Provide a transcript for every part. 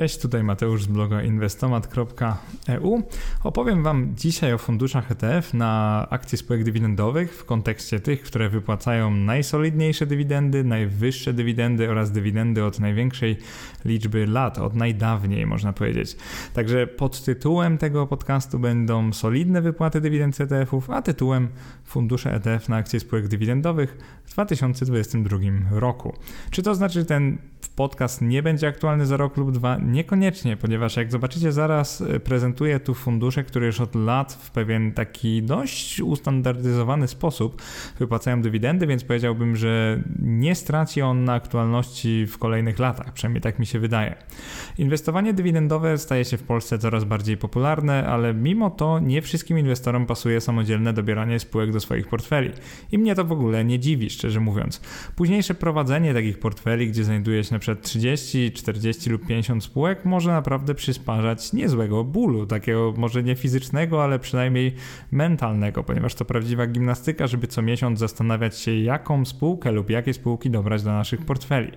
Cześć, tutaj Mateusz z bloga inwestomat.eu. Opowiem Wam dzisiaj o funduszach ETF na akcje spółek dywidendowych w kontekście tych, które wypłacają najsolidniejsze dywidendy, najwyższe dywidendy oraz dywidendy od największej liczby lat, od najdawniej można powiedzieć. Także pod tytułem tego podcastu będą solidne wypłaty dywidend ETF-ów, a tytułem fundusze ETF na akcje spółek dywidendowych w 2022 roku. Czy to znaczy, że ten podcast nie będzie aktualny za rok lub dwa? Niekoniecznie, ponieważ jak zobaczycie, zaraz e, prezentuję tu fundusze, które już od lat w pewien taki dość ustandaryzowany sposób wypłacają dywidendy, więc powiedziałbym, że nie straci on na aktualności w kolejnych latach, przynajmniej tak mi się wydaje. Inwestowanie dywidendowe staje się w Polsce coraz bardziej popularne, ale mimo to nie wszystkim inwestorom pasuje samodzielne dobieranie spółek do swoich portfeli. I mnie to w ogóle nie dziwi, szczerze mówiąc. Późniejsze prowadzenie takich portfeli, gdzie znajduje się na przykład 30, 40 lub 50 spółek, może naprawdę przysparzać niezłego bólu, takiego może nie fizycznego, ale przynajmniej mentalnego, ponieważ to prawdziwa gimnastyka, żeby co miesiąc zastanawiać się, jaką spółkę lub jakie spółki dobrać do naszych portfeli.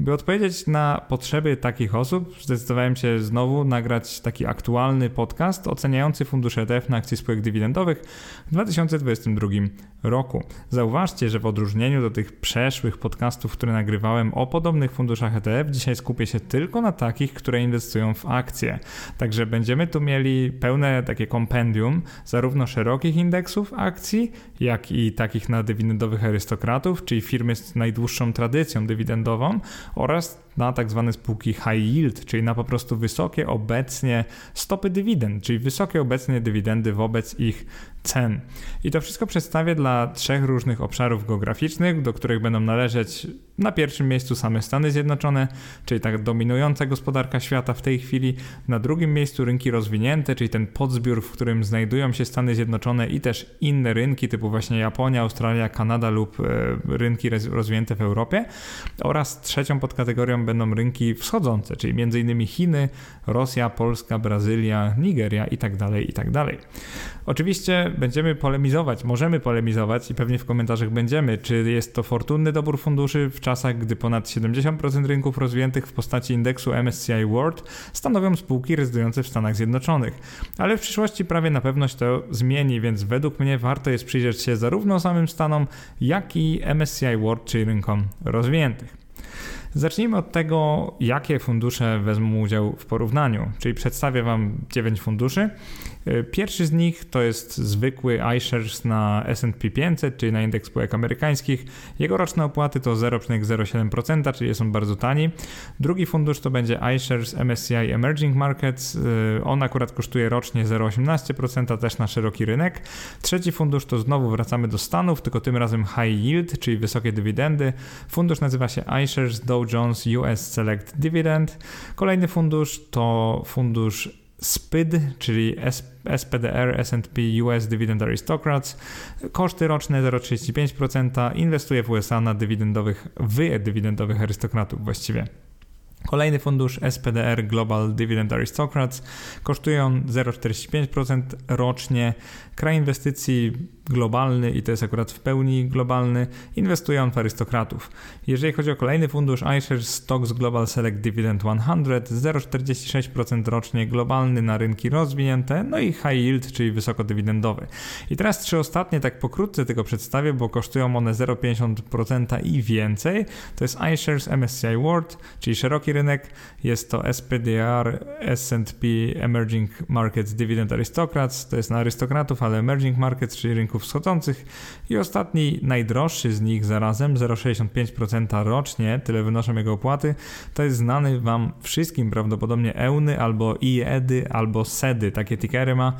By odpowiedzieć na potrzeby takich osób, zdecydowałem się znowu nagrać taki aktualny podcast oceniający fundusze ETF na akcje spółek dywidendowych w 2022 roku. Zauważcie, że w odróżnieniu do tych przeszłych podcastów, które nagrywałem o podobnych funduszach ETF, dzisiaj skupię się tylko na takich, które inwestują w akcje. Także będziemy tu mieli pełne takie kompendium zarówno szerokich indeksów akcji, jak i takich na dywidendowych arystokratów, czyli firmy z najdłuższą tradycją dywidendową oraz na tak zwane spółki high yield, czyli na po prostu wysokie obecnie stopy dywidend, czyli wysokie obecnie dywidendy wobec ich cen. I to wszystko przedstawię dla trzech różnych obszarów geograficznych, do których będą należeć na pierwszym miejscu same Stany Zjednoczone, czyli tak dominująca gospodarka świata w tej chwili, na drugim miejscu rynki rozwinięte, czyli ten podzbiór, w którym znajdują się Stany Zjednoczone i też inne rynki typu właśnie Japonia, Australia, Kanada lub e, rynki rozwinięte w Europie oraz trzecią podkategorią będą rynki wschodzące, czyli m.in. Chiny, Rosja, Polska, Brazylia, Nigeria itd. Tak itd. Tak Oczywiście będziemy polemizować, możemy polemizować i pewnie w komentarzach będziemy, czy jest to fortunny dobór funduszy w czasach, gdy ponad 70% rynków rozwiniętych w postaci indeksu MSCI World stanowią spółki rezydujące w Stanach Zjednoczonych. Ale w przyszłości prawie na pewno się to zmieni, więc według mnie warto jest przyjrzeć się zarówno samym Stanom, jak i MSCI World, czyli rynkom rozwiniętych. Zacznijmy od tego, jakie fundusze wezmą udział w porównaniu. Czyli przedstawię Wam 9 funduszy pierwszy z nich to jest zwykły iShares na S&P 500, czyli na indeks spółek amerykańskich. Jego roczne opłaty to 0,07%, czyli są bardzo tani. Drugi fundusz to będzie iShares MSCI Emerging Markets. E, on akurat kosztuje rocznie 0,18%, też na szeroki rynek. Trzeci fundusz to znowu wracamy do Stanów, tylko tym razem high yield, czyli wysokie dywidendy. Fundusz nazywa się iShares Dow Jones US Select Dividend. Kolejny fundusz to fundusz SPID, czyli SPDR S&P US Dividend Aristocrats. Koszty roczne 0,35%. Inwestuje w USA na dywidendowych, w dywidendowych arystokratów właściwie. Kolejny fundusz SPDR Global Dividend Aristocrats kosztuje on 0,45% rocznie. Kraj inwestycji globalny i to jest akurat w pełni globalny, inwestuje on w arystokratów. Jeżeli chodzi o kolejny fundusz iShares Stocks Global Select Dividend 100, 0,46% rocznie globalny na rynki rozwinięte, no i high yield, czyli wysokodywidendowy. I teraz trzy ostatnie tak pokrótce tylko przedstawię, bo kosztują one 0,50% i więcej. To jest iShares MSCI World, czyli szeroki rynek, jest to SPDR S&P Emerging Markets Dividend Aristocrats, to jest na arystokratów, ale Emerging Markets, czyli rynków wschodzących. I ostatni, najdroższy z nich zarazem, 0,65% rocznie, tyle wynoszą jego opłaty, to jest znany Wam wszystkim prawdopodobnie EUNY albo IEDY albo SEDY, takie tickery ma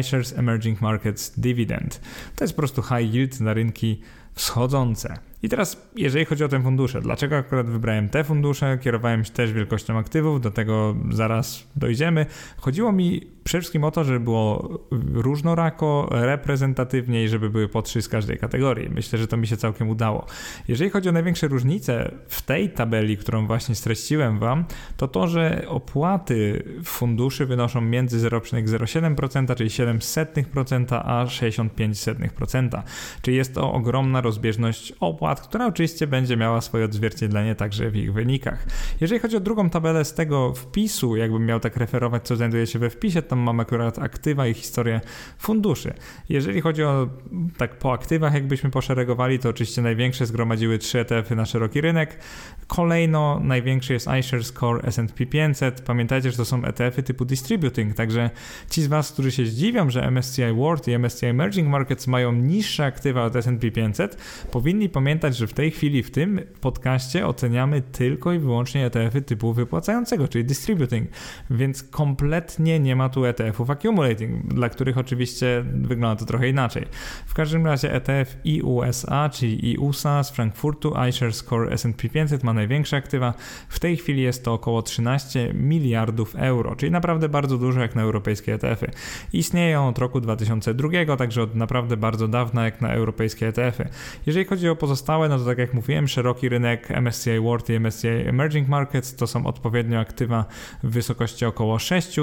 iShares Emerging Markets Dividend. To jest po prostu high yield na rynki wschodzące. I teraz, jeżeli chodzi o te fundusze, dlaczego akurat wybrałem te fundusze? Kierowałem się też wielkością aktywów, do tego zaraz dojdziemy. Chodziło mi przede wszystkim o to, żeby było różnorako, reprezentatywnie i żeby były po trzy z każdej kategorii. Myślę, że to mi się całkiem udało. Jeżeli chodzi o największe różnice w tej tabeli, którą właśnie streściłem Wam, to to, że opłaty funduszy wynoszą między 0,07%, czyli 0,07%, a 65%. Czyli jest to ogromna rozbieżność opłat, która oczywiście będzie miała swoje odzwierciedlenie także w ich wynikach. Jeżeli chodzi o drugą tabelę z tego wpisu, jakbym miał tak referować, co znajduje się we wpisie, tam mam akurat aktywa i historię funduszy. Jeżeli chodzi o tak po aktywach, jakbyśmy poszeregowali, to oczywiście największe zgromadziły trzy ETF-y na szeroki rynek. Kolejno największy jest iShares Core S&P 500. Pamiętajcie, że to są ETF-y typu distributing, także ci z Was, którzy się zdziwią, że MSCI World i MSCI Emerging Markets mają niższe aktywa od S&P 500, powinni pamiętać, że w tej chwili w tym podcaście oceniamy tylko i wyłącznie ETF-y typu wypłacającego, czyli distributing, więc kompletnie nie ma tu ETF-ów accumulating, dla których oczywiście wygląda to trochę inaczej. W każdym razie ETF IUSA, czyli IUSA z Frankfurtu, iShares Core S&P 500 ma największe aktywa. W tej chwili jest to około 13 miliardów euro, czyli naprawdę bardzo dużo jak na europejskie ETF-y. Istnieją od roku 2002, także od naprawdę bardzo dawna jak na europejskie ETF-y. Jeżeli chodzi o pozostałe, no to tak jak mówiłem, szeroki rynek MSCI World i MSCI Emerging Markets to są odpowiednio aktywa w wysokości około 6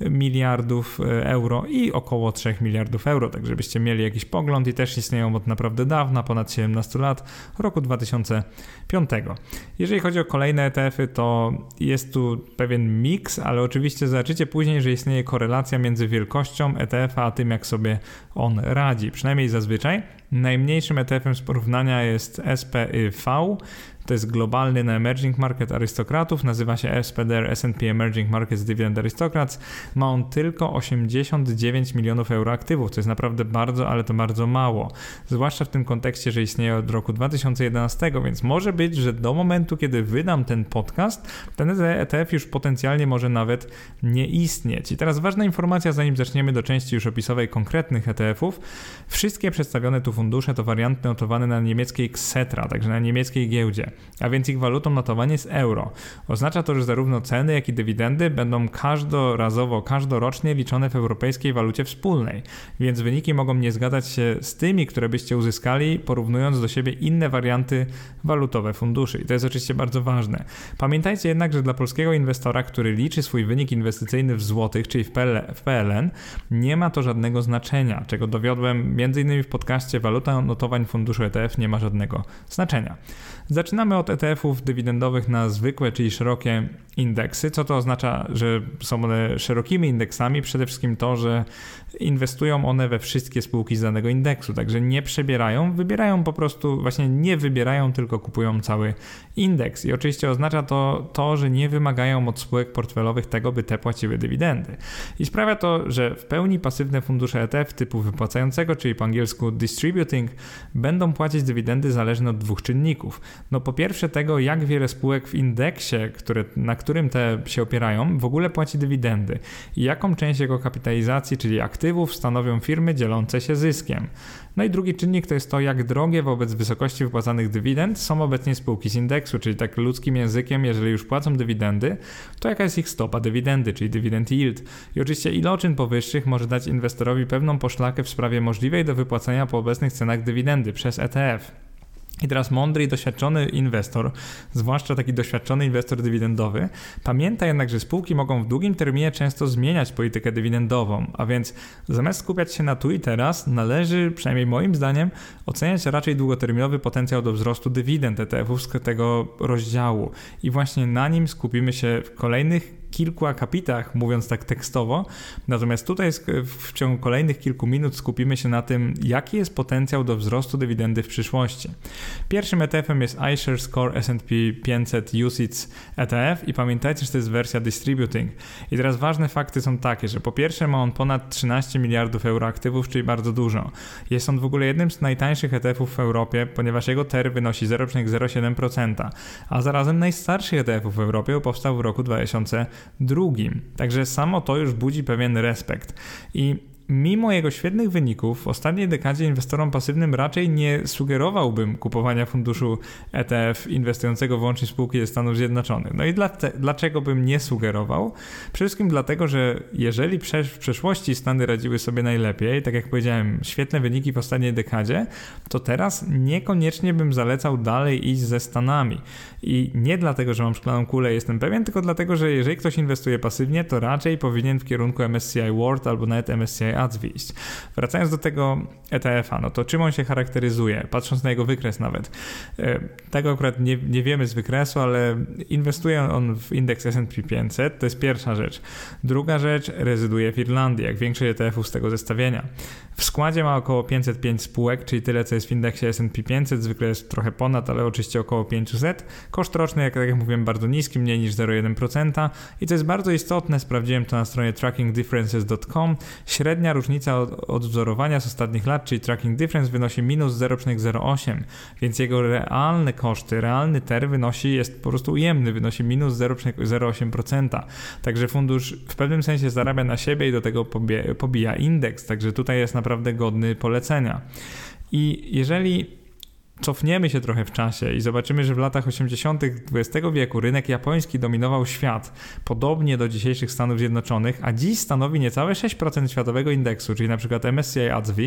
miliardów e, euro i około 3 miliardów euro, tak żebyście mieli jakiś pogląd i też istnieją od naprawdę dawna, ponad 17 lat, roku 2005. Jeżeli chodzi o kolejne ETF-y, to jest tu pewien miks, ale oczywiście zobaczycie później, że istnieje korelacja między wielkością ETF-a a tym, jak sobie on radzi, przynajmniej zazwyczaj. Najmniejszym ETF-em z porównania jest SPY-V, to jest globalny na emerging market arystokratów, nazywa się SPDR S&P Emerging Markets Dividend Aristocrats. Ma on tylko 89 milionów euro aktywów, to jest naprawdę bardzo, ale to bardzo mało. Zwłaszcza w tym kontekście, że istnieje od roku 2011, więc może być, że do momentu, kiedy wydam ten podcast, ten ETF już potencjalnie może nawet nie istnieć. I teraz ważna informacja, zanim zaczniemy do części już opisowej konkretnych ETF-ów. Wszystkie przedstawione tu fundusze to warianty notowane na niemieckiej Xetra, także na niemieckiej giełdzie a więc ich walutą notowania jest euro. Oznacza to, że zarówno ceny, jak i dywidendy będą każdorazowo, każdorocznie liczone w europejskiej walucie wspólnej, więc wyniki mogą nie zgadzać się z tymi, które byście uzyskali, porównując do siebie inne warianty walutowe funduszy. I to jest oczywiście bardzo ważne. Pamiętajcie jednak, że dla polskiego inwestora, który liczy swój wynik inwestycyjny w złotych, czyli w, w PLN, nie ma to żadnego znaczenia, czego dowiodłem m.in. w podcaście Waluta notowań funduszu ETF nie ma żadnego znaczenia. Zaczynamy od ETF-ów dywidendowych na zwykłe, czyli szerokie indeksy. Co to oznacza, że są one szerokimi indeksami? Przede wszystkim to, że inwestują one we wszystkie spółki z danego indeksu, także nie przebierają, wybierają po prostu, właśnie nie wybierają, tylko kupują cały indeks. I oczywiście oznacza to to, że nie wymagają od spółek portfelowych tego, by te płaciły dywidendy. I sprawia to, że w pełni pasywne fundusze ETF typu wypłacającego, czyli po angielsku distributing, będą płacić dywidendy zależne od dwóch czynników. No po pierwsze tego, jak wiele spółek w indeksie, które, na którym te się opierają, w ogóle płaci dywidendy i jaką część jego kapitalizacji, czyli aktywów stanowią firmy dzielące się zyskiem. No i drugi czynnik to jest to, jak drogie wobec wysokości wypłacanych dywidend są obecnie spółki z indeksu, czyli tak ludzkim językiem, jeżeli już płacą dywidendy, to jaka jest ich stopa dywidendy, czyli dywidend yield. I oczywiście iloczyn powyższych może dać inwestorowi pewną poszlakę w sprawie możliwej do wypłacenia po obecnych cenach dywidendy przez ETF. I teraz mądry i doświadczony inwestor, zwłaszcza taki doświadczony inwestor dywidendowy, pamięta jednak, że spółki mogą w długim terminie często zmieniać politykę dywidendową, a więc zamiast skupiać się na tu i teraz, należy, przynajmniej moim zdaniem, oceniać raczej długoterminowy potencjał do wzrostu dywidend ETF-ów z tego rozdziału. I właśnie na nim skupimy się w kolejnych kilku akapitach, mówiąc tak tekstowo. Natomiast tutaj w ciągu kolejnych kilku minut skupimy się na tym, jaki jest potencjał do wzrostu dywidendy w przyszłości. Pierwszym ETF-em jest iShares Core S&P 500 UCITS ETF i pamiętajcie, że to jest wersja distributing. I teraz ważne fakty są takie, że po pierwsze ma on ponad 13 miliardów euro aktywów, czyli bardzo dużo. Jest on w ogóle jednym z najtańszych ETF-ów w Europie, ponieważ jego TER wynosi 0,07%, a zarazem najstarszych ETF-ów w Europie powstał w roku 2000 drugim. Także samo to już budzi pewien respekt. I mimo jego świetnych wyników w ostatniej dekadzie inwestorom pasywnym raczej nie sugerowałbym kupowania funduszu ETF inwestującego wyłącznie w spółki ze Stanów Zjednoczonych. No i dlaczego bym nie sugerował? Przede wszystkim dlatego, że jeżeli w przeszłości Stany radziły sobie najlepiej, tak jak powiedziałem, świetne wyniki w ostatniej dekadzie, to teraz niekoniecznie bym zalecał dalej iść ze Stanami. I nie dlatego, że mam szklaną kulę, jestem pewien, tylko dlatego, że jeżeli ktoś inwestuje pasywnie, to raczej powinien w kierunku MSCI World albo nawet MSCI Ads wyjść. Wracając do tego ETF-a, no to czym on się charakteryzuje, patrząc na jego wykres nawet. E, tego akurat nie, nie wiemy z wykresu, ale inwestuje on w indeks S&P 500, to jest pierwsza rzecz. Druga rzecz, rezyduje w Irlandii, jak większość ETF-ów z tego zestawienia. W składzie ma około 505 spółek, czyli tyle, co jest w indeksie S&P 500, zwykle jest trochę ponad, ale oczywiście około 500. Koszt roczny, jak, tak jak mówiłem, bardzo niski, mniej niż 0,1% i to jest bardzo istotne, sprawdziłem to na stronie trackingdifferences.com. Średnia różnica od, odwzorowania z ostatnich lat, czyli tracking difference wynosi minus 0,08, więc jego realne koszty, realny TER wynosi, jest po prostu ujemny, wynosi minus 0,08%. Także fundusz w pewnym sensie zarabia na siebie i do tego pobija indeks, także tutaj jest naprawdę godny polecenia. I jeżeli cofniemy się trochę w czasie i zobaczymy, że w latach 80. XX wieku rynek japoński dominował świat, podobnie do dzisiejszych Stanów Zjednoczonych, a dziś stanowi niecałe 6% światowego indeksu, czyli przykład MSCI ADSV,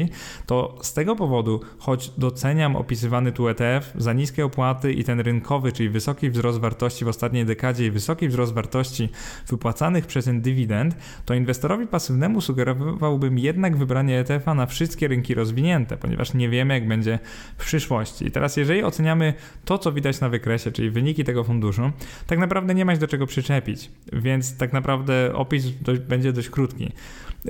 to z tego powodu, choć doceniam opisywany tu ETF za niskie opłaty i ten rynkowy, czyli wysoki wzrost wartości w ostatniej dekadzie i wysoki wzrost wartości wypłacanych przez ten dywidend, to inwestorowi pasywnemu sugerowałbym jednak wybranie ETF-a na wszystkie rynki rozwinięte, ponieważ nie wiemy, jak będzie w przyszłości. I teraz, jeżeli oceniamy to, co widać na wykresie, czyli wyniki tego funduszu, tak naprawdę nie ma się do czego przyczepić, więc tak naprawdę opis dość, będzie dość krótki.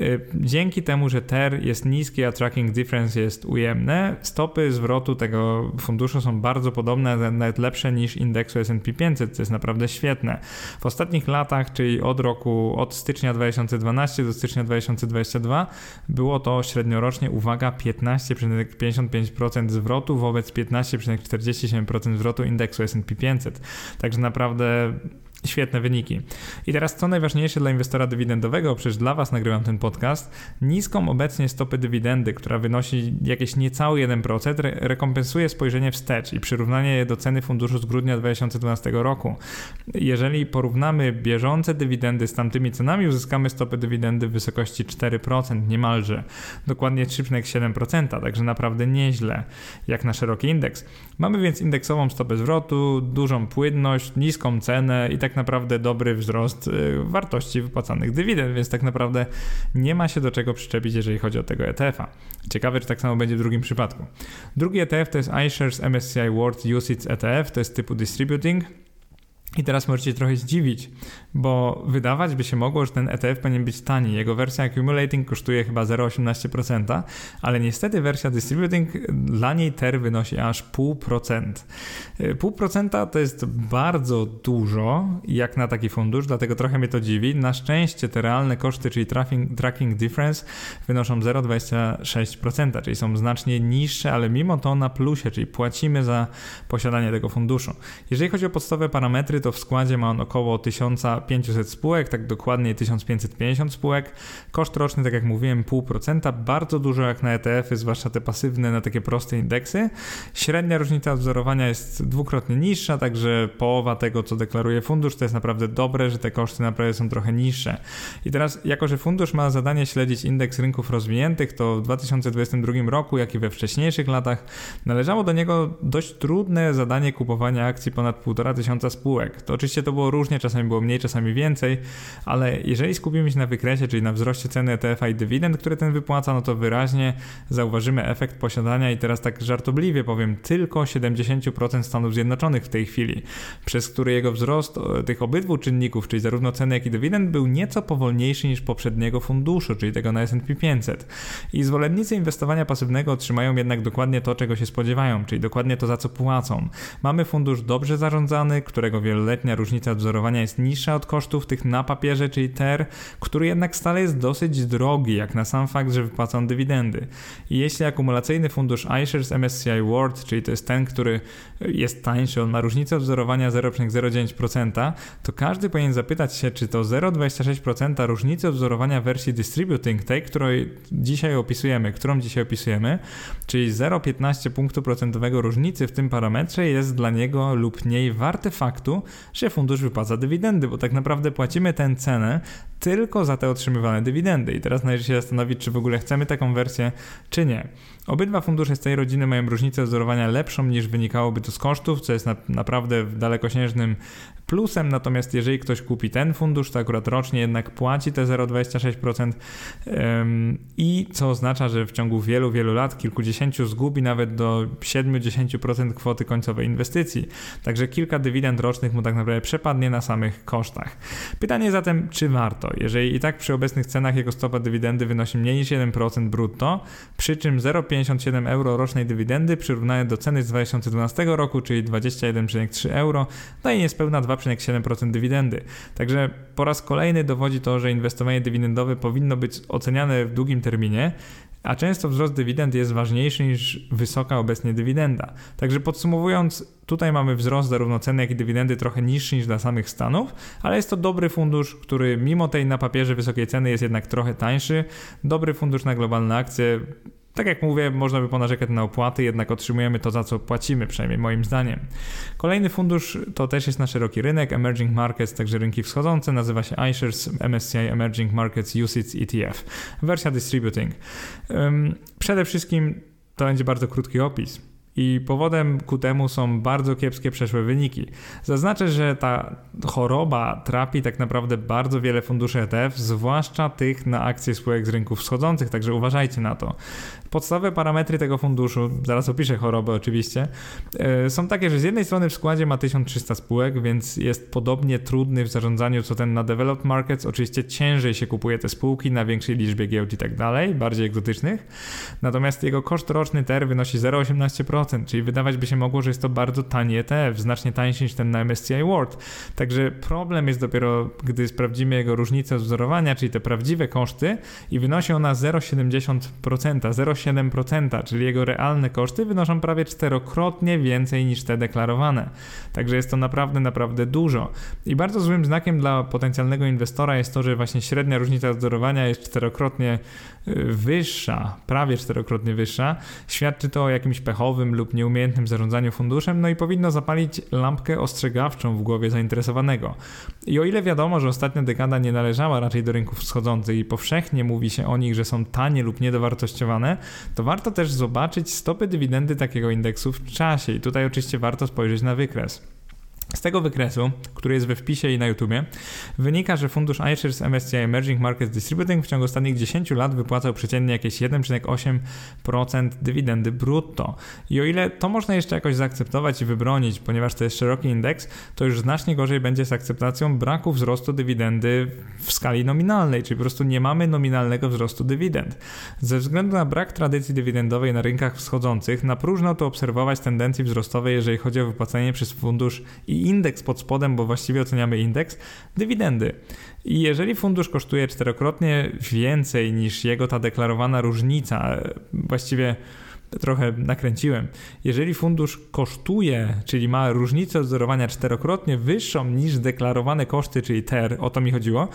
Y, dzięki temu, że TER jest niski, a tracking difference jest ujemne, stopy zwrotu tego funduszu są bardzo podobne, nawet lepsze niż indeksu S&P 500, co jest naprawdę świetne. W ostatnich latach, czyli od roku, od stycznia 2012 do stycznia 2022, było to średniorocznie, uwaga, 15,55% zwrotu wobec 15,47% zwrotu indeksu S&P 500. Także naprawdę Świetne wyniki. I teraz co najważniejsze dla inwestora dywidendowego, przecież dla Was nagrywam ten podcast, niską obecnie stopę dywidendy, która wynosi jakieś niecały 1%, re rekompensuje spojrzenie wstecz i przyrównanie je do ceny funduszu z grudnia 2012 roku. Jeżeli porównamy bieżące dywidendy z tamtymi cenami, uzyskamy stopę dywidendy w wysokości 4%, niemalże. Dokładnie 3,7%, także naprawdę nieźle, jak na szeroki indeks. Mamy więc indeksową stopę zwrotu, dużą płynność, niską cenę i tak tak naprawdę dobry wzrost y, wartości wypłacanych dywidend, więc tak naprawdę nie ma się do czego przyczepić, jeżeli chodzi o tego ETF-a. Ciekawe, czy tak samo będzie w drugim przypadku. Drugi ETF to jest iShares MSCI World UCITS ETF, to jest typu distributing. I teraz możecie trochę zdziwić, bo wydawać by się mogło, że ten ETF powinien być tani. Jego wersja Accumulating kosztuje chyba 0,18%, ale niestety wersja Distributing dla niej TER wynosi aż 0,5%. 0,5% to jest bardzo dużo jak na taki fundusz, dlatego trochę mnie to dziwi. Na szczęście te realne koszty, czyli tracking, tracking difference wynoszą 0,26%, czyli są znacznie niższe, ale mimo to na plusie, czyli płacimy za posiadanie tego funduszu. Jeżeli chodzi o podstawowe parametry, to w składzie ma on około 1500 spółek, tak dokładnie 1550 spółek. Koszt roczny, tak jak mówiłem, 0,5%, bardzo dużo jak na ETF-y, zwłaszcza te pasywne, na takie proste indeksy. Średnia różnica wzorowania jest dwukrotnie niższa, także połowa tego, co deklaruje fundusz, to jest naprawdę dobre, że te koszty naprawdę są trochę niższe. I teraz, jako że fundusz ma zadanie śledzić indeks rynków rozwiniętych, to w 2022 roku, jak i we wcześniejszych latach, należało do niego dość trudne zadanie kupowania akcji ponad 1,5 tysiąca spółek. To oczywiście to było różnie, czasami było mniej, czasami więcej, ale jeżeli skupimy się na wykresie, czyli na wzroście ceny ETF-a i dywidend, które ten wypłaca, no to wyraźnie zauważymy efekt posiadania i teraz tak żartobliwie powiem, tylko 70% Stanów Zjednoczonych w tej chwili, przez który jego wzrost tych obydwu czynników, czyli zarówno ceny, jak i dywidend był nieco powolniejszy niż poprzedniego funduszu, czyli tego na S&P 500. I zwolennicy inwestowania pasywnego otrzymają jednak dokładnie to, czego się spodziewają, czyli dokładnie to, za co płacą. Mamy fundusz dobrze zarządzany, którego wieloletnia różnica wzorowania jest niższa od kosztów tych na papierze, czyli TER, który jednak stale jest dosyć drogi, jak na sam fakt, że wypłacą dywidendy. I jeśli akumulacyjny fundusz iShares MSCI World, czyli to jest ten, który jest tańszy, on ma różnicę wzorowania 0,09%, to każdy powinien zapytać się, czy to 0,26% różnicy wzorowania wersji Distributing, tej, której dzisiaj opisujemy, którą dzisiaj opisujemy, czyli 0,15 punktu procentowego różnicy w tym parametrze jest dla niego lub niej warte faktu, że fundusz wypłaca dywidendy, bo tak naprawdę płacimy tę cenę tylko za te otrzymywane dywidendy. I teraz należy się zastanowić, czy w ogóle chcemy taką wersję, czy nie. Obydwa fundusze z tej rodziny mają różnicę wzorowania lepszą niż wynikałoby to z kosztów, co jest na, naprawdę dalekosiężnym plusem, natomiast jeżeli ktoś kupi ten fundusz, to akurat rocznie jednak płaci te 0,26% ym, i co oznacza, że w ciągu wielu, wielu lat, kilkudziesięciu zgubi nawet do 7-10% kwoty końcowej inwestycji. Także kilka dywidend rocznych mu tak naprawdę przepadnie na samych kosztach. Pytanie zatem, czy warto? Jeżeli i tak przy obecnych cenach jego stopa dywidendy wynosi mniej niż 1% brutto, przy czym 0,57 euro rocznej dywidendy przyrównane do ceny z 2012 roku, czyli 21,3 euro, daje niespełna 2 2,7% dywidendy. Także po raz kolejny dowodzi to, że inwestowanie dywidendowe powinno być oceniane w długim terminie, a często wzrost dywidend jest ważniejszy niż wysoka obecnie dywidenda. Także podsumowując, tutaj mamy wzrost zarówno ceny, jak i dywidendy trochę niższy niż dla samych Stanów, ale jest to dobry fundusz, który mimo tej na papierze wysokiej ceny jest jednak trochę tańszy. Dobry fundusz na globalne akcje tak jak mówię, można by ponarzekać na opłaty, jednak otrzymujemy to, za co płacimy, przynajmniej moim zdaniem. Kolejny fundusz to też jest na szeroki rynek, Emerging Markets, także rynki wschodzące, nazywa się iShares MSCI Emerging Markets UCITS ETF. Wersja Distributing. Przede wszystkim to będzie bardzo krótki opis i powodem ku temu są bardzo kiepskie przeszłe wyniki. Zaznaczę, że ta choroba trapi tak naprawdę bardzo wiele funduszy ETF, zwłaszcza tych na akcje spółek z rynków wschodzących, także uważajcie na to. Podstawowe parametry tego funduszu, zaraz opiszę chorobę oczywiście, e, są takie, że z jednej strony w składzie ma 1300 spółek, więc jest podobnie trudny w zarządzaniu co ten na developed markets. Oczywiście ciężej się kupuje te spółki na większej liczbie giełd i tak dalej, bardziej egzotycznych. Natomiast jego koszt roczny TER wynosi 0,18%. 2%, czyli wydawać by się mogło, że jest to bardzo tani ETF, znacznie tańszy niż ten na MSCI World. Także problem jest dopiero, gdy sprawdzimy jego różnicę wzorowania, czyli te prawdziwe koszty i wynosi ona 0,70%, 0,7%, czyli jego realne koszty wynoszą prawie czterokrotnie więcej niż te deklarowane. Także jest to naprawdę, naprawdę dużo. I bardzo złym znakiem dla potencjalnego inwestora jest to, że właśnie średnia różnica wzorowania jest czterokrotnie y, wyższa, prawie czterokrotnie wyższa. Świadczy to o jakimś pechowym lub nieumiejętnym zarządzaniu funduszem, no i powinno zapalić lampkę ostrzegawczą w głowie zainteresowanego. I o ile wiadomo, że ostatnia dekada nie należała raczej do rynków wschodzących i powszechnie mówi się o nich, że są tanie lub niedowartościowane, to warto też zobaczyć stopy dywidendy takiego indeksu w czasie i tutaj oczywiście warto spojrzeć na wykres. Z tego wykresu, który jest we wpisie i na YouTubie, wynika, że fundusz iShares MSCI Emerging Markets Distributing w ciągu ostatnich 10 lat wypłacał przeciętnie jakieś 1,8% dywidendy brutto. I o ile to można jeszcze jakoś zaakceptować i wybronić, ponieważ to jest szeroki indeks, to już znacznie gorzej będzie z akceptacją braku wzrostu dywidendy w skali nominalnej, czyli po prostu nie mamy nominalnego wzrostu dywidend. Ze względu na brak tradycji dywidendowej na rynkach wschodzących, na próżno to obserwować tendencje wzrostowe, jeżeli chodzi o wypłacanie przez fundusz indeks pod spodem, bo właściwie oceniamy indeks, dywidendy. I jeżeli fundusz kosztuje czterokrotnie więcej niż jego ta deklarowana różnica, właściwie trochę nakręciłem. Jeżeli fundusz kosztuje, czyli ma różnicę odzorowania czterokrotnie wyższą niż deklarowane koszty, czyli TER, o to mi chodziło,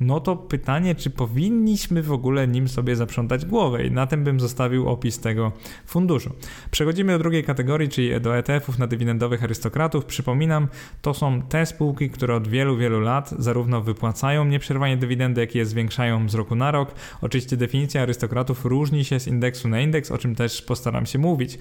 no to pytanie, czy powinniśmy w ogóle nim sobie zaprzątać głowę i na tym bym zostawił opis tego funduszu. Przechodzimy do drugiej kategorii, czyli do ETF-ów na dywidendowych arystokratów. Przypominam, to są te spółki, które od wielu, wielu lat zarówno wypłacają nieprzerwanie dywidendy, jak i je zwiększają z roku na rok. Oczywiście definicja arystokratów różni się z indeksu na indeks, o czym też postaram postaram się mówić.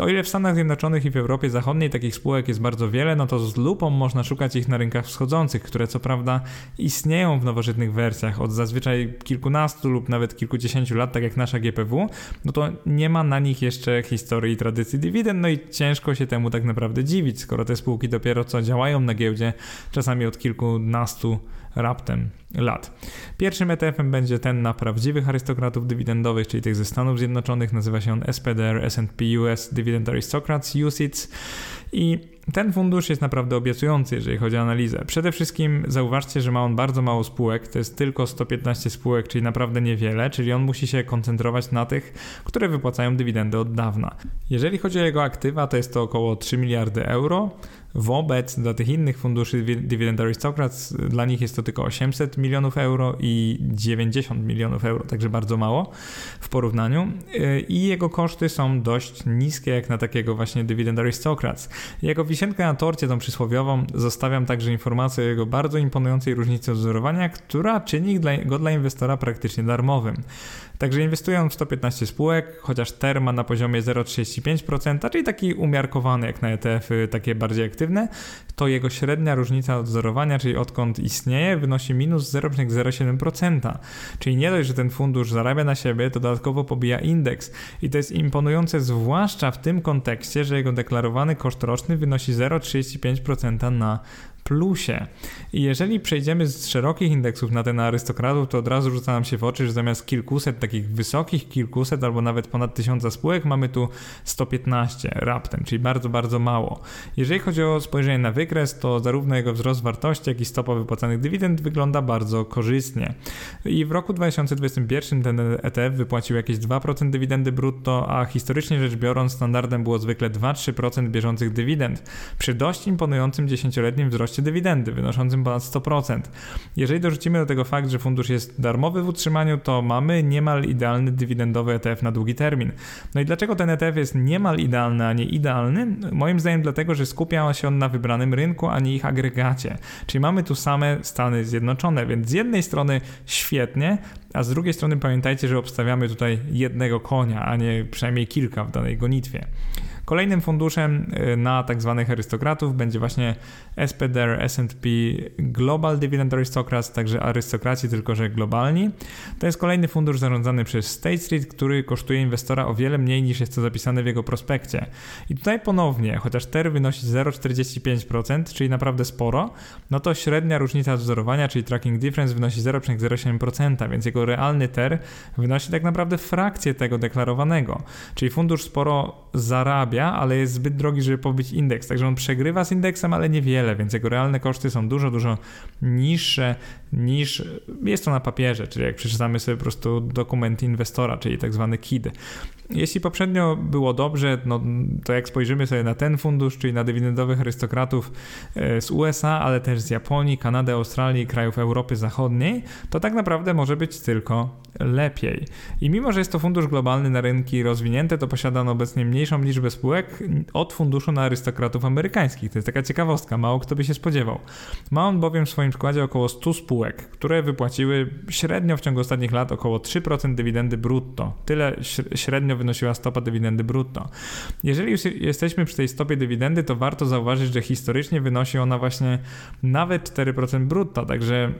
O ile w Stanach Zjednoczonych i w Europie Zachodniej takich spółek jest bardzo wiele, no to z lupą można szukać ich na rynkach wschodzących, które co prawda istnieją w nowożytnych wersjach od zazwyczaj kilkunastu lub nawet kilkudziesięciu lat, tak jak nasza GPW, no to nie ma na nich jeszcze historii i tradycji dywidend, no i ciężko się temu tak naprawdę dziwić, skoro te spółki dopiero co działają na giełdzie, czasami od kilkunastu raptem lat. Pierwszym ETF-em będzie ten na prawdziwych arystokratów dywidendowych, czyli tych ze Stanów Zjednoczonych. Nazywa się on SPDR S&P US Dividend Aristocrats UCITS i ten fundusz jest naprawdę obiecujący, jeżeli chodzi o analizę. Przede wszystkim zauważcie, że ma on bardzo mało spółek, to jest tylko 115 spółek, czyli naprawdę niewiele, czyli on musi się koncentrować na tych, które wypłacają dywidendy od dawna. Jeżeli chodzi o jego aktywa, to jest to około 3 miliardy euro. Wobec dla tych innych funduszy Dividend Aristocrats, dla nich jest to tylko 800 milionów euro i 90 milionów euro, także bardzo mało w porównaniu. I jego koszty są dość niskie, jak na takiego właśnie Dividend Aristocrats. Jako wisienkę na torcie, tą przysłowiową, zostawiam także informację o jego bardzo imponującej różnicy wzorowania, która czyni go dla inwestora praktycznie darmowym. Także inwestują w 115 spółek, chociaż TER ma na poziomie 0,35%, czyli taki umiarkowany jak na ETF-y, takie bardziej aktywne, to jego średnia różnica odzorowania, czyli odkąd istnieje, wynosi minus 0,07%. Czyli nie dość, że ten fundusz zarabia na siebie, to dodatkowo pobija indeks. I to jest imponujące zwłaszcza w tym kontekście, że jego deklarowany koszt roczny wynosi 0,35% na plusie. I jeżeli przejdziemy z szerokich indeksów na ten arystokratów, to od razu rzuca nam się w oczy, że zamiast kilkuset takich wysokich, kilkuset albo nawet ponad tysiąca spółek, mamy tu 115 raptem, czyli bardzo, bardzo mało. Jeżeli chodzi o spojrzenie na wykres, to zarówno jego wzrost wartości, jak i stopa wypłacanych dywidend wygląda bardzo korzystnie. I w roku 2021 ten ETF wypłacił jakieś 2% dywidendy brutto, a historycznie rzecz biorąc standardem było zwykle 2-3% bieżących dywidend, przy dość imponującym 10-letnim wzroście dywidendy wynoszącym ponad 100%. Jeżeli dorzucimy do tego fakt, że fundusz jest darmowy w utrzymaniu, to mamy niemal idealny dywidendowy ETF na długi termin. No i dlaczego ten ETF jest niemal idealny, a nie idealny? Moim zdaniem dlatego, że skupia się on na wybranym rynku, a nie ich agregacie. Czyli mamy tu same Stany Zjednoczone, więc z jednej strony świetnie, a z drugiej strony pamiętajcie, że obstawiamy tutaj jednego konia, a nie przynajmniej kilka w danej gonitwie. Kolejnym funduszem y, na tak zwanych arystokratów będzie właśnie SPDR S&P Global Dividend Aristocrats, także arystokraci, tylko że globalni. To jest kolejny fundusz zarządzany przez State Street, który kosztuje inwestora o wiele mniej niż jest to zapisane w jego prospekcie. I tutaj ponownie, chociaż TER wynosi 0,45%, czyli naprawdę sporo, no to średnia różnica wzorowania, czyli tracking difference wynosi 0,07%, więc jego realny TER wynosi tak naprawdę frakcję tego deklarowanego. Czyli fundusz sporo zarabia zarabia, ale jest zbyt drogi, żeby pobyć indeks. Także on przegrywa z indeksem, ale niewiele, więc jego realne koszty są dużo, dużo niższe niż jest to na papierze, czyli jak przeczytamy sobie po prostu dokument inwestora, czyli tak zwany KID. Jeśli poprzednio było dobrze, no to jak spojrzymy sobie na ten fundusz, czyli na dywidendowych arystokratów e, z USA, ale też z Japonii, Kanady, Australii, krajów Europy Zachodniej, to tak naprawdę może być tylko lepiej. I mimo, że jest to fundusz globalny na rynki rozwinięte, to posiada on obecnie mniejszą liczbę spółek od funduszu na arystokratów amerykańskich. To jest taka ciekawostka, mało kto by się spodziewał. Ma on bowiem w swoim składzie około 100 spółek, które wypłaciły średnio w ciągu ostatnich lat około 3% dywidendy brutto. Tyle średnio wynosiła stopa dywidendy brutto. Jeżeli już jesteśmy przy tej stopie dywidendy, to warto zauważyć, że historycznie wynosi ona właśnie nawet 4% brutto, także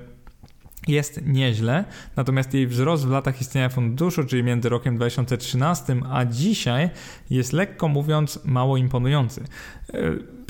jest nieźle, natomiast jej wzrost w latach istnienia funduszu, czyli między rokiem 2013 a dzisiaj, jest lekko mówiąc mało imponujący.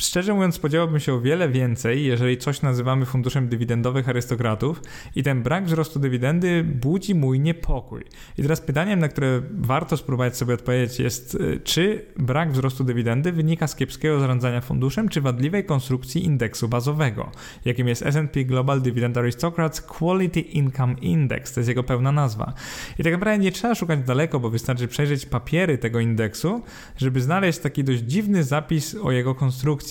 Szczerze mówiąc, spodziewałbym się o wiele więcej, jeżeli coś nazywamy funduszem dywidendowych arystokratów i ten brak wzrostu dywidendy budzi mój niepokój. I teraz pytaniem, na które warto spróbować sobie odpowiedzieć jest, e, czy brak wzrostu dywidendy wynika z kiepskiego zarządzania funduszem, czy wadliwej konstrukcji indeksu bazowego, jakim jest S&P Global Dividend Aristocrats Quality Income Index, to jest jego pełna nazwa. I tak naprawdę nie trzeba szukać daleko, bo wystarczy przejrzeć papiery tego indeksu, żeby znaleźć taki dość dziwny zapis o jego konstrukcji.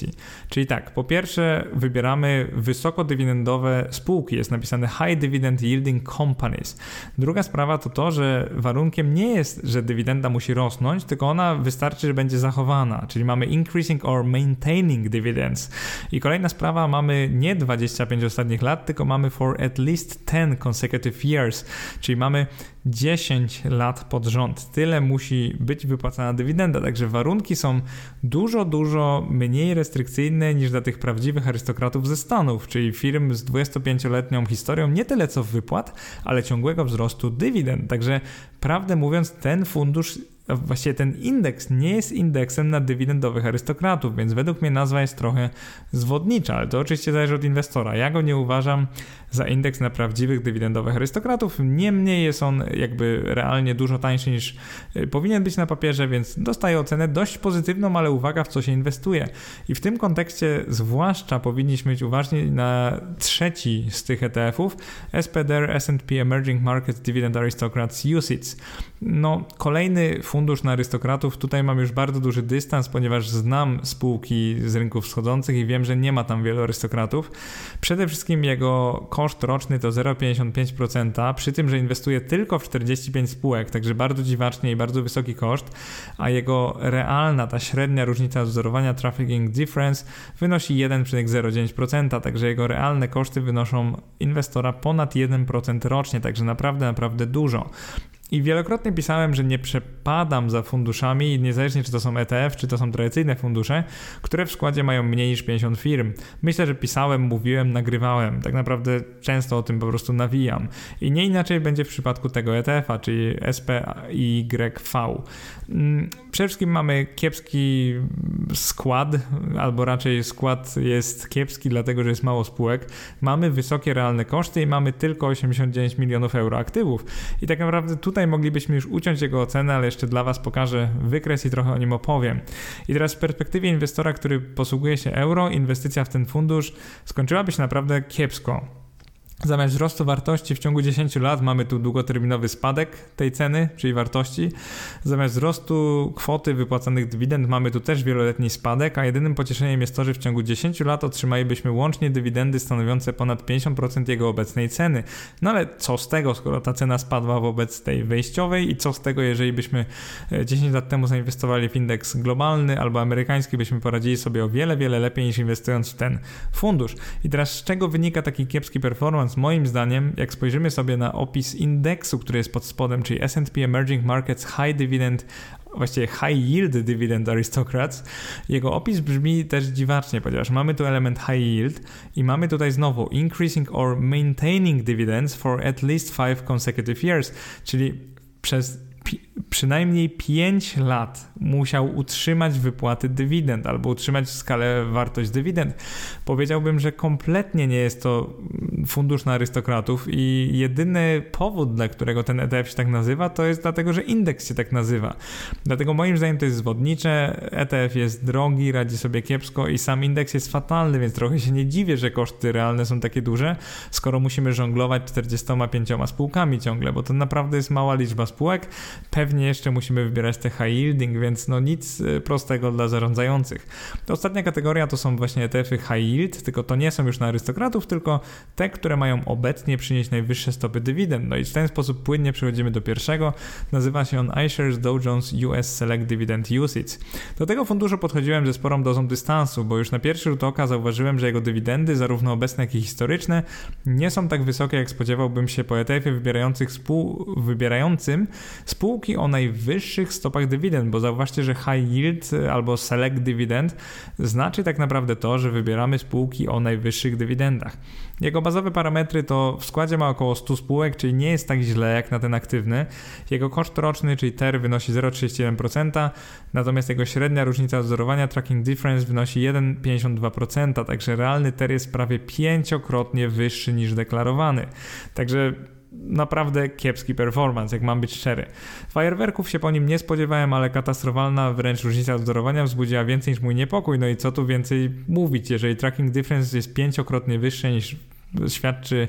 Czyli tak, po pierwsze wybieramy wysokodywidendowe spółki, jest napisane High Dividend Yielding Companies. Druga sprawa to to, że warunkiem nie jest, że dywidenda musi rosnąć, tylko ona wystarczy, że będzie zachowana, czyli mamy increasing or maintaining dividends. I kolejna sprawa, mamy nie 25 ostatnich lat, tylko mamy for at least 10 consecutive years, czyli mamy 10 lat pod rząd. Tyle musi być wypłacana dywidenda, także warunki są dużo, dużo mniej restrykcyjne niż dla tych prawdziwych arystokratów ze Stanów, czyli firm z 25-letnią historią nie tyle co wypłat, ale ciągłego wzrostu dywidend. Także prawdę mówiąc, ten fundusz właściwie ten indeks nie jest indeksem na dywidendowych arystokratów, więc według mnie nazwa jest trochę zwodnicza, ale to oczywiście zależy od inwestora. Ja go nie uważam za indeks na prawdziwych dywidendowych arystokratów, niemniej jest on jakby realnie dużo tańszy niż y, powinien być na papierze, więc dostaje ocenę dość pozytywną, ale uwaga w co się inwestuje. I w tym kontekście zwłaszcza powinniśmy być uważni na trzeci z tych ETF-ów, SPDR S&P Emerging Markets Dividend Aristocrats UCITS. No, kolejny fundusz na arystokratów, tutaj mam już bardzo duży dystans, ponieważ znam spółki z rynków wschodzących i wiem, że nie ma tam wielu arystokratów. Przede wszystkim jego koszt roczny to 0,55%, przy tym, że inwestuje tylko w 45 spółek, także bardzo dziwacznie i bardzo wysoki koszt, a jego realna, ta średnia różnica wzorowania trafficking difference wynosi 1,09%, także jego realne koszty wynoszą inwestora ponad 1% rocznie, także naprawdę, naprawdę dużo. I wielokrotnie pisałem, że nie przepadam za funduszami, niezależnie czy to są ETF, czy to są tradycyjne fundusze, które w składzie mają mniej niż 50 firm. Myślę, że pisałem, mówiłem, nagrywałem. Tak naprawdę często o tym po prostu nawijam. I nie inaczej będzie w przypadku tego ETF-a, czyli SPYV. Mm, przede wszystkim mamy kiepski skład, albo raczej skład jest kiepski, dlatego że jest mało spółek. Mamy wysokie realne koszty i mamy tylko 89 milionów euro aktywów. I tak naprawdę tutaj tutaj moglibyśmy już uciąć jego ocenę, ale jeszcze dla Was pokażę wykres i trochę o nim opowiem. I teraz w perspektywie inwestora, który posługuje się euro, inwestycja w ten fundusz skończyłaby się naprawdę kiepsko. Zamiast wzrostu wartości w ciągu 10 lat mamy tu długoterminowy spadek tej ceny, czyli wartości. Zamiast wzrostu kwoty wypłacanych dywidend mamy tu też wieloletni spadek, a jedynym pocieszeniem jest to, że w ciągu 10 lat otrzymalibyśmy łącznie dywidendy stanowiące ponad 50% jego obecnej ceny. No ale co z tego, skoro ta cena spadła wobec tej wejściowej i co z tego, jeżeli byśmy 10 e, lat temu zainwestowali w indeks globalny albo amerykański, byśmy poradzili sobie o wiele, wiele lepiej niż inwestując w ten fundusz. I teraz z czego wynika taki kiepski performance? Moim zdaniem, jak spojrzymy sobie na opis indeksu, który jest pod spodem, czyli S&P Emerging Markets High Dividend właściwie High Yield Dividend Aristocrats, jego opis brzmi też dziwacznie, ponieważ mamy tu element High Yield i mamy tutaj znowu Increasing or Maintaining Dividends for at least five consecutive years, czyli przez przynajmniej 5 lat musiał utrzymać wypłaty dywidend albo utrzymać skalę wartość dywidend. Powiedziałbym, że kompletnie nie jest to fundusz na arystokratów i jedyny powód, dla którego ten ETF się tak nazywa, to jest dlatego, że indeks się tak nazywa. Dlatego moim zdaniem to jest zwodnicze, ETF jest drogi, radzi sobie kiepsko i sam indeks jest fatalny, więc trochę się nie dziwię, że koszty realne są takie duże, skoro musimy żonglować 45 spółkami ciągle, bo to naprawdę jest mała liczba spółek. Pewnie jeszcze musimy wybierać te high yielding, więc no nic y, prostego dla zarządzających. Ostatnia kategoria to są właśnie ETF-y high yield, tylko to nie są już na arystokratów, tylko te, które mają obecnie przynieść najwyższe stopy dywidend. No i w ten sposób płynnie przechodzimy do pierwszego. Nazywa się on iShares Dow Jones US Select Dividend UCITS. Do tego funduszu podchodziłem ze sporą dozą dystansu, bo już na pierwszy rzut oka zauważyłem, że jego dywidendy, zarówno obecne, jak i historyczne, nie są tak wysokie, jak spodziewałbym się po ETF-ie wybierających spół, wybierającym spółki o najwyższych stopach dywidend, bo zauważcie, że high yield albo select dividend znaczy tak naprawdę to, że wybieramy spółki o najwyższych dywidendach. Jego bazowe parametry to w składzie ma około 100 spółek, czyli nie jest tak źle jak na ten aktywny. Jego koszt roczny, czyli TER wynosi 0,31%, natomiast jego średnia różnica wzorowania tracking difference wynosi 1,52%, także realny TER jest prawie pięciokrotnie wyższy niż deklarowany. Także naprawdę kiepski performance, jak mam być szczery. Fajerwerków się po nim nie spodziewałem, ale katastrofalna wręcz różnica wzorowania wzbudziła więcej niż mój niepokój. No i co tu więcej mówić, jeżeli tracking difference jest pięciokrotnie wyższy niż świadczy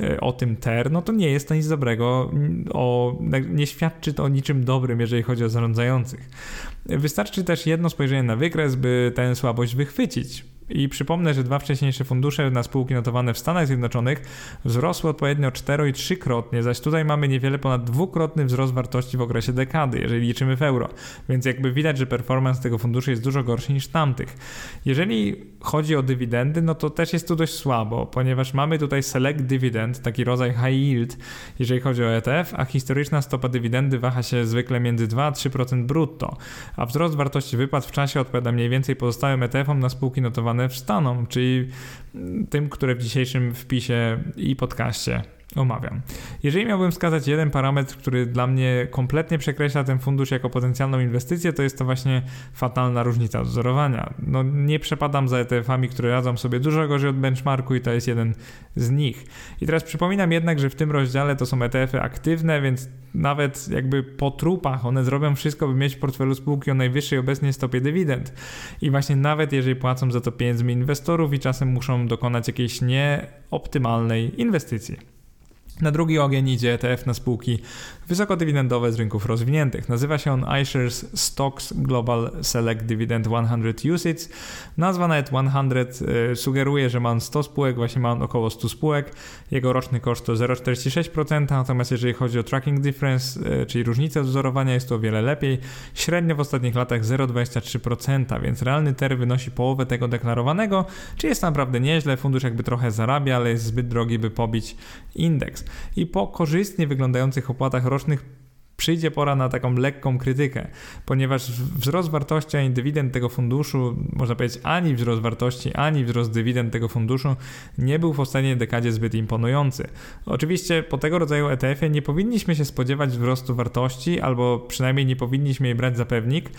e, o tym TER, no to nie jest to nic dobrego, o, nie świadczy to o niczym dobrym, jeżeli chodzi o zarządzających. Wystarczy też jedno spojrzenie na wykres, by tę słabość wychwycić. I przypomnę, że dwa wcześniejsze fundusze na spółki notowane w Stanach Zjednoczonych wzrosły odpowiednio 4 i 3-krotnie, zaś tutaj mamy niewiele ponad dwukrotny wzrost wartości w okresie dekady, jeżeli liczymy w euro. Więc jakby widać, że performance tego funduszu jest dużo gorszy niż tamtych. Jeżeli chodzi o dywidendy, no to też jest tu dość słabo, ponieważ mamy tutaj select dividend, taki rodzaj high yield, jeżeli chodzi o ETF, a historyczna stopa dywidendy waha się zwykle między 2 a 3% brutto, a wzrost wartości wypłat w czasie odpowiada mniej więcej pozostałym ETF-om na spółki notowane wstaną, czyli tym, które w dzisiejszym wpisie i podcaście omawiam. Jeżeli miałbym wskazać jeden parametr, który dla mnie kompletnie przekreśla ten fundusz jako potencjalną inwestycję, to jest to właśnie fatalna różnica wzorowania. No, nie przepadam za ETF-ami, które radzą sobie dużo gorzej od benchmarku i to jest jeden z nich. I teraz przypominam jednak, że w tym rozdziale to są ETF-y aktywne, więc nawet jakby po trupach one zrobią wszystko, by mieć w portfelu spółki o najwyższej obecnie stopie dywidend. I właśnie nawet jeżeli płacą za to pieniędzmi inwestorów i czasem muszą dokonać jakiejś nieoptymalnej inwestycji. Na drugi ogień idzie ETF na spółki wysokodywidendowe z rynków rozwiniętych. Nazywa się on iShares Stocks Global Select Dividend 100 UCITS. Nazwa nawet 100 y, sugeruje, że ma on 100 spółek, właśnie ma on około 100 spółek. Jego roczny koszt to 0,46%, natomiast jeżeli chodzi o tracking difference, y, czyli różnicę wzorowania, jest to o wiele lepiej. Średnio w ostatnich latach 0,23%, więc realny TER wynosi połowę tego deklarowanego, czyli jest naprawdę nieźle. Fundusz jakby trochę zarabia, ale jest zbyt drogi, by pobić indeks. I po korzystnie wyglądających opłatach rocznych przyjdzie pora na taką lekką krytykę, ponieważ wzrost wartości ani dywidend tego funduszu, można powiedzieć ani wzrost wartości, ani wzrost dywidend tego funduszu nie był w ostatniej dekadzie zbyt imponujący. Oczywiście po tego rodzaju ETF-ie nie powinniśmy się spodziewać wzrostu wartości, albo przynajmniej nie powinniśmy jej brać za pewnik,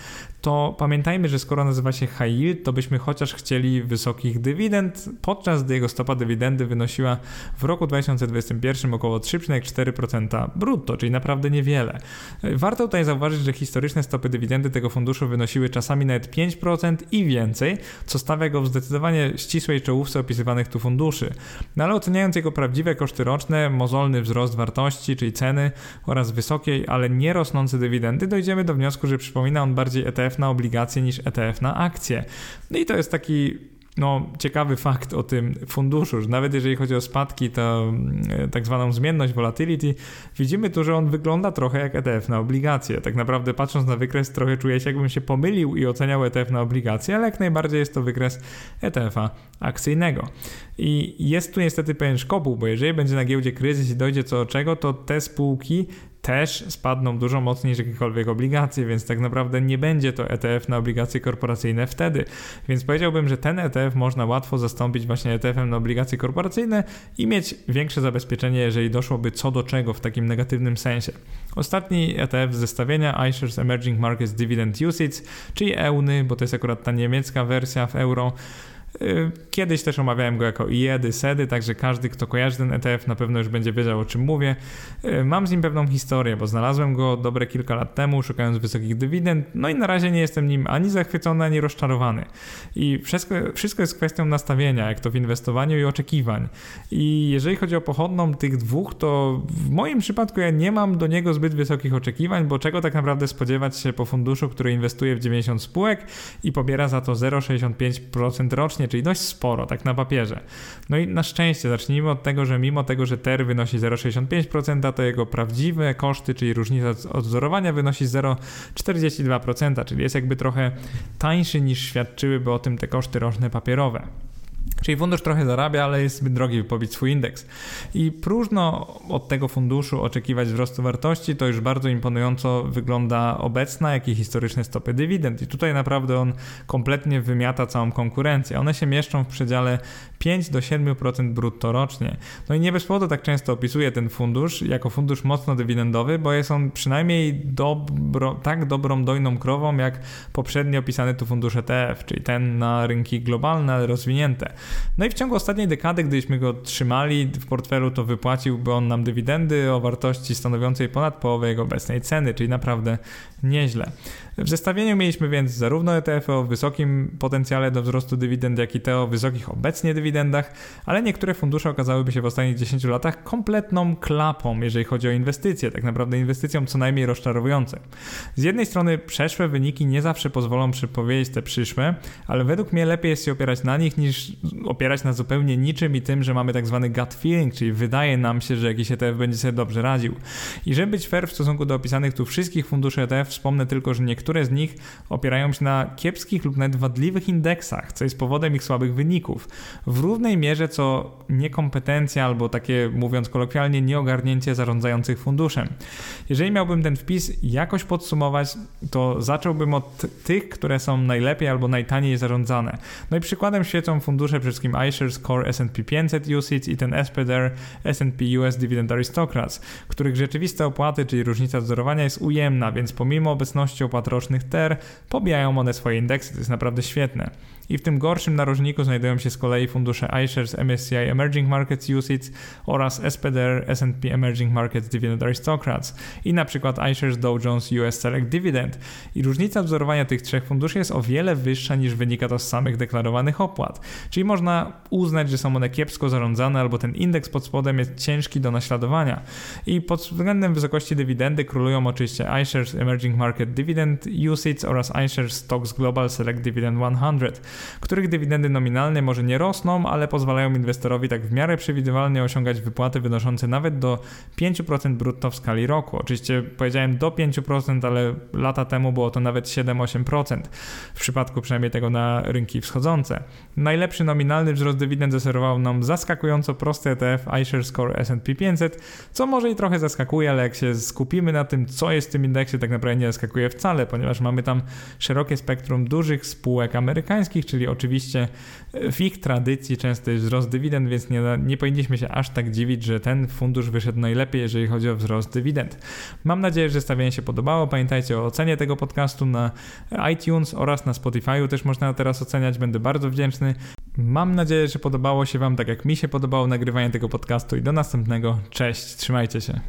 to pamiętajmy, że skoro nazywa się high yield, to byśmy chociaż chcieli wysokich dywidend, podczas gdy jego stopa dywidendy wynosiła w roku 2021 około 3,4% brutto, czyli naprawdę niewiele. Warto tutaj zauważyć, że historyczne stopy dywidendy tego funduszu wynosiły czasami nawet 5% i więcej, co stawia go w zdecydowanie ścisłej czołówce opisywanych tu funduszy. No ale oceniając jego prawdziwe koszty roczne, mozolny wzrost wartości, czyli ceny oraz wysokiej, ale nie rosnące dywidendy, dojdziemy do wniosku, że przypomina on bardziej ETF na obligacje niż ETF na akcje. No i to jest taki no, ciekawy fakt o tym funduszu, że nawet jeżeli chodzi o spadki, to mm, tak zwaną zmienność volatility, widzimy tu, że on wygląda trochę jak ETF na obligacje. Tak naprawdę patrząc na wykres trochę czuję się jakbym się pomylił i oceniał ETF na obligacje, ale jak najbardziej jest to wykres ETF-a akcyjnego. I jest tu niestety pewien szkopuł, bo jeżeli będzie na giełdzie kryzys i dojdzie co do czego, to te spółki też spadną dużo mocniej niż jakiekolwiek obligacje, więc tak naprawdę nie będzie to ETF na obligacje korporacyjne wtedy. Więc powiedziałbym, że ten ETF można łatwo zastąpić właśnie ETF-em na obligacje korporacyjne i mieć większe zabezpieczenie, jeżeli doszłoby co do czego w takim negatywnym sensie. Ostatni ETF z zestawienia iShares Emerging Markets Dividend Usage, czyli EUNY, bo to jest akurat ta niemiecka wersja w euro, kiedyś też omawiałem go jako IEDY, SEDY, także każdy, kto kojarzy ten ETF, na pewno już będzie wiedział o czym mówię. Y, mam z nim pewną historię, bo znalazłem go dobre kilka lat temu, szukając wysokich dywidend, no i na razie nie jestem nim ani zachwycony, ani rozczarowany. I wszystko, wszystko jest kwestią nastawienia, jak to w inwestowaniu i oczekiwań. I jeżeli chodzi o pochodną tych dwóch, to w moim przypadku ja nie mam do niego zbyt wysokich oczekiwań, bo czego tak naprawdę spodziewać się po funduszu, który inwestuje w 90 spółek i pobiera za to 0,65% rocznie rocznie, czyli dość sporo, tak na papierze. No i na szczęście zacznijmy od tego, że mimo tego, że TER wynosi 0,65%, to jego prawdziwe koszty, czyli różnica odzorowania wynosi 0,42%, czyli jest jakby trochę tańszy niż świadczyłyby o tym te koszty roczne papierowe. Czyli fundusz trochę zarabia, ale jest zbyt drogi, by pobić swój indeks. I próżno od tego funduszu oczekiwać wzrostu wartości, to już bardzo imponująco wygląda obecna, jak i historyczne stopy dywidend. I tutaj naprawdę on kompletnie wymiata całą konkurencję. One się mieszczą w przedziale 5 do 7% brutto rocznie. No i nie bez powodu tak często opisuję ten fundusz jako fundusz mocno dywidendowy, bo jest on przynajmniej dobro, tak dobrą dojną krową, jak poprzednio opisany tu fundusz ETF, czyli ten na rynki globalne, ale No i w ciągu ostatniej dekady, gdybyśmy go trzymali w portfelu, to wypłaciłby on nam dywidendy o wartości stanowiącej ponad połowę jego obecnej ceny, czyli naprawdę nieźle. W zestawieniu mieliśmy więc zarówno ETF o wysokim potencjale do wzrostu dywidend, jak i te o wysokich obecnie dywidendach, ale niektóre fundusze okazałyby się w ostatnich 10 latach kompletną klapą, jeżeli chodzi o inwestycje, tak naprawdę inwestycją co najmniej rozczarowujące. Z jednej strony przeszłe wyniki nie zawsze pozwolą przepowiedzieć te przyszłe, ale według mnie lepiej jest się opierać na nich niż opierać na zupełnie niczym i tym, że mamy tak zwany gut feeling, czyli wydaje nam się, że jakiś ETF będzie sobie dobrze radził. I żeby być fair w stosunku do opisanych tu wszystkich funduszy ETF, wspomnę tylko, że niektóre z nich opierają się na kiepskich lub nawet wadliwych indeksach, co jest powodem ich słabych wyników. W równej mierze co niekompetencja albo takie, mówiąc kolokwialnie, nieogarnięcie zarządzających funduszem. Jeżeli miałbym ten wpis jakoś podsumować, to zacząłbym od tych, które są najlepiej albo najtaniej zarządzane. No i przykładem świecą fundusze przede wszystkim iShares Core S&P 500 UCITS i ten SPDR S&P US Dividend Aristocrats, których rzeczywiste opłaty, czyli różnica wzorowania jest ujemna, więc pomimo obecności opłat rocznych TER, pobijają one swoje indeksy, to jest naprawdę świetne i w tym gorszym narożniku znajdują się z kolei fundusze iShares MSCI Emerging Markets UCITS oraz SPDR S&P Emerging Markets Dividend Aristocrats i na przykład iShares Dow Jones US Select Dividend. I różnica wzorowania tych trzech funduszy jest o wiele wyższa niż wynika to z samych deklarowanych opłat. Czyli można uznać, że są one kiepsko zarządzane albo ten indeks pod spodem jest ciężki do naśladowania. I pod względem wysokości dywidendy królują oczywiście iShares Emerging Market Dividend UCITS oraz iShares Stocks Global Select Dividend 100 których dywidendy nominalne może nie rosną, ale pozwalają inwestorowi tak w miarę przewidywalnie osiągać wypłaty wynoszące nawet do 5% brutto w skali roku. Oczywiście powiedziałem do 5%, ale lata temu było to nawet 7-8%, w przypadku przynajmniej tego na rynki wschodzące. Najlepszy nominalny wzrost dywidend zaserwował nam zaskakująco prosty ETF iShares Score S&P 500, co może i trochę zaskakuje, ale jak się skupimy na tym, co jest w tym indeksie, tak naprawdę nie zaskakuje wcale, ponieważ mamy tam szerokie spektrum dużych spółek amerykańskich, czyli oczywiście w ich tradycji często jest wzrost dywidend, więc nie, nie powinniśmy się aż tak dziwić, że ten fundusz wyszedł najlepiej, jeżeli chodzi o wzrost dywidend. Mam nadzieję, że zestawienie się podobało. Pamiętajcie o ocenie tego podcastu na iTunes oraz na Spotify'u też można teraz oceniać, będę bardzo wdzięczny. Mam nadzieję, że podobało się Wam tak jak mi się podobało nagrywanie tego podcastu i do następnego. Cześć, trzymajcie się.